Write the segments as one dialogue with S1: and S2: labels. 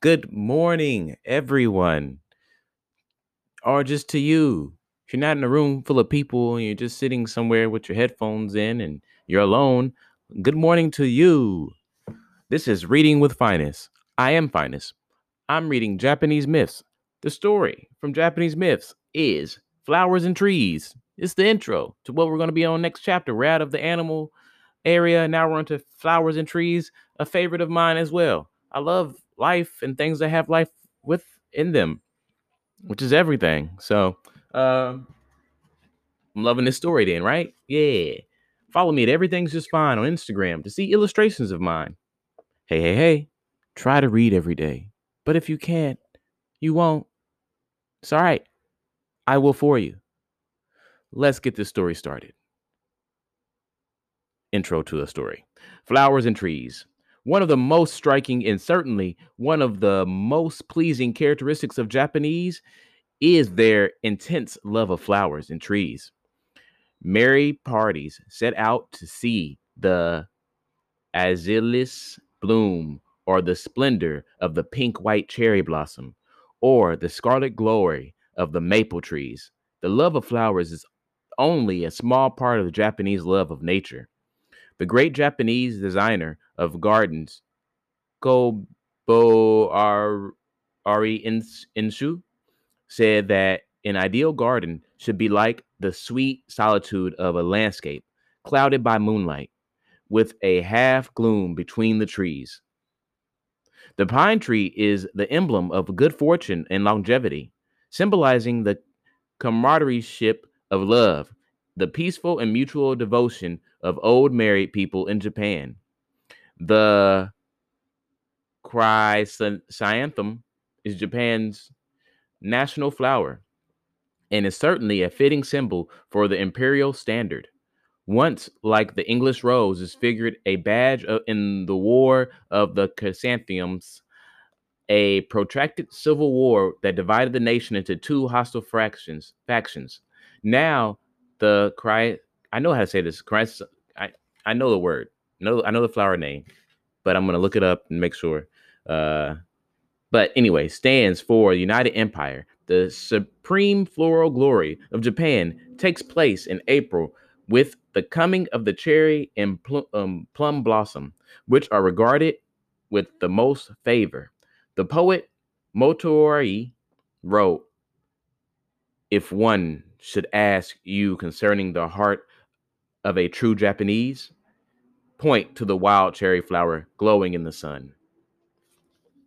S1: Good morning, everyone. Or just to you. If you're not in a room full of people and you're just sitting somewhere with your headphones in and you're alone, good morning to you. This is Reading with Finest. I am Finest. I'm reading Japanese Myths. The story from Japanese Myths is Flowers and Trees. It's the intro to what we're going to be on next chapter. We're out of the animal area. Now we're into flowers and trees, a favorite of mine as well. I love life and things that have life within them, which is everything. So, um, I'm loving this story then, right? Yeah. Follow me at Everything's Just Fine on Instagram to see illustrations of mine. Hey, hey, hey. Try to read every day. But if you can't, you won't. It's all right. I will for you. Let's get this story started. Intro to the story Flowers and Trees. One of the most striking and certainly one of the most pleasing characteristics of Japanese is their intense love of flowers and trees. Merry parties set out to see the azaleas bloom or the splendor of the pink white cherry blossom or the scarlet glory of the maple trees. The love of flowers is only a small part of the Japanese love of nature. The great Japanese designer of gardens, Kobo Ari Inshu, said that an ideal garden should be like the sweet solitude of a landscape, clouded by moonlight, with a half gloom between the trees. The pine tree is the emblem of good fortune and longevity, symbolizing the camaraderie of love, the peaceful and mutual devotion of old married people in Japan. The chrysanthemum is Japan's national flower and is certainly a fitting symbol for the imperial standard. Once, like the English rose, is figured a badge in the War of the Chrysanthemums, a protracted civil war that divided the nation into two hostile fractions. Factions. Now, the cry. I know how to say this. Christ. I I know the word. No, I know the flower name, but I'm gonna look it up and make sure. Uh, but anyway, stands for United Empire. The supreme floral glory of Japan takes place in April with the coming of the cherry and um, plum blossom, which are regarded with the most favor. The poet Motoori wrote, If one should ask you concerning the heart of a true Japanese, point to the wild cherry flower glowing in the sun.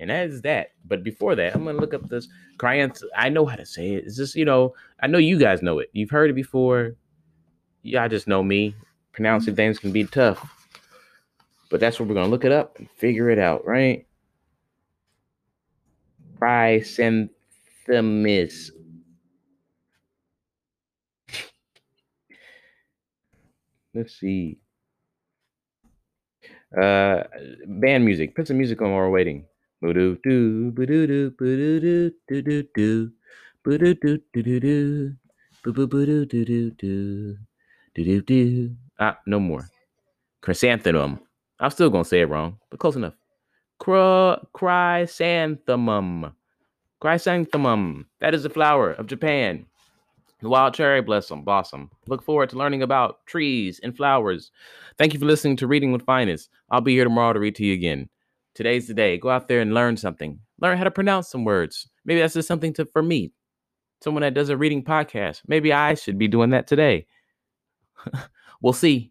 S1: And that is that. But before that, I'm gonna look up this Cryant. I know how to say it. It's just, you know, I know you guys know it. You've heard it before. Y'all just know me. Pronouncing things can be tough. But that's what we're gonna look it up and figure it out, right? Chrysanthemis. Let's see. Uh, band music. Put some music on while we're waiting. Ah, no more. Chrysanthemum. I'm still gonna say it wrong, but close enough. Chrysanthemum. Chrysanthemum. That is the flower of Japan. The wild cherry blossom. Blossom. Look forward to learning about trees and flowers. Thank you for listening to Reading with Finest. I'll be here tomorrow to read to you again. Today's the day. Go out there and learn something. Learn how to pronounce some words. Maybe that's just something to for me. Someone that does a reading podcast. Maybe I should be doing that today. we'll see.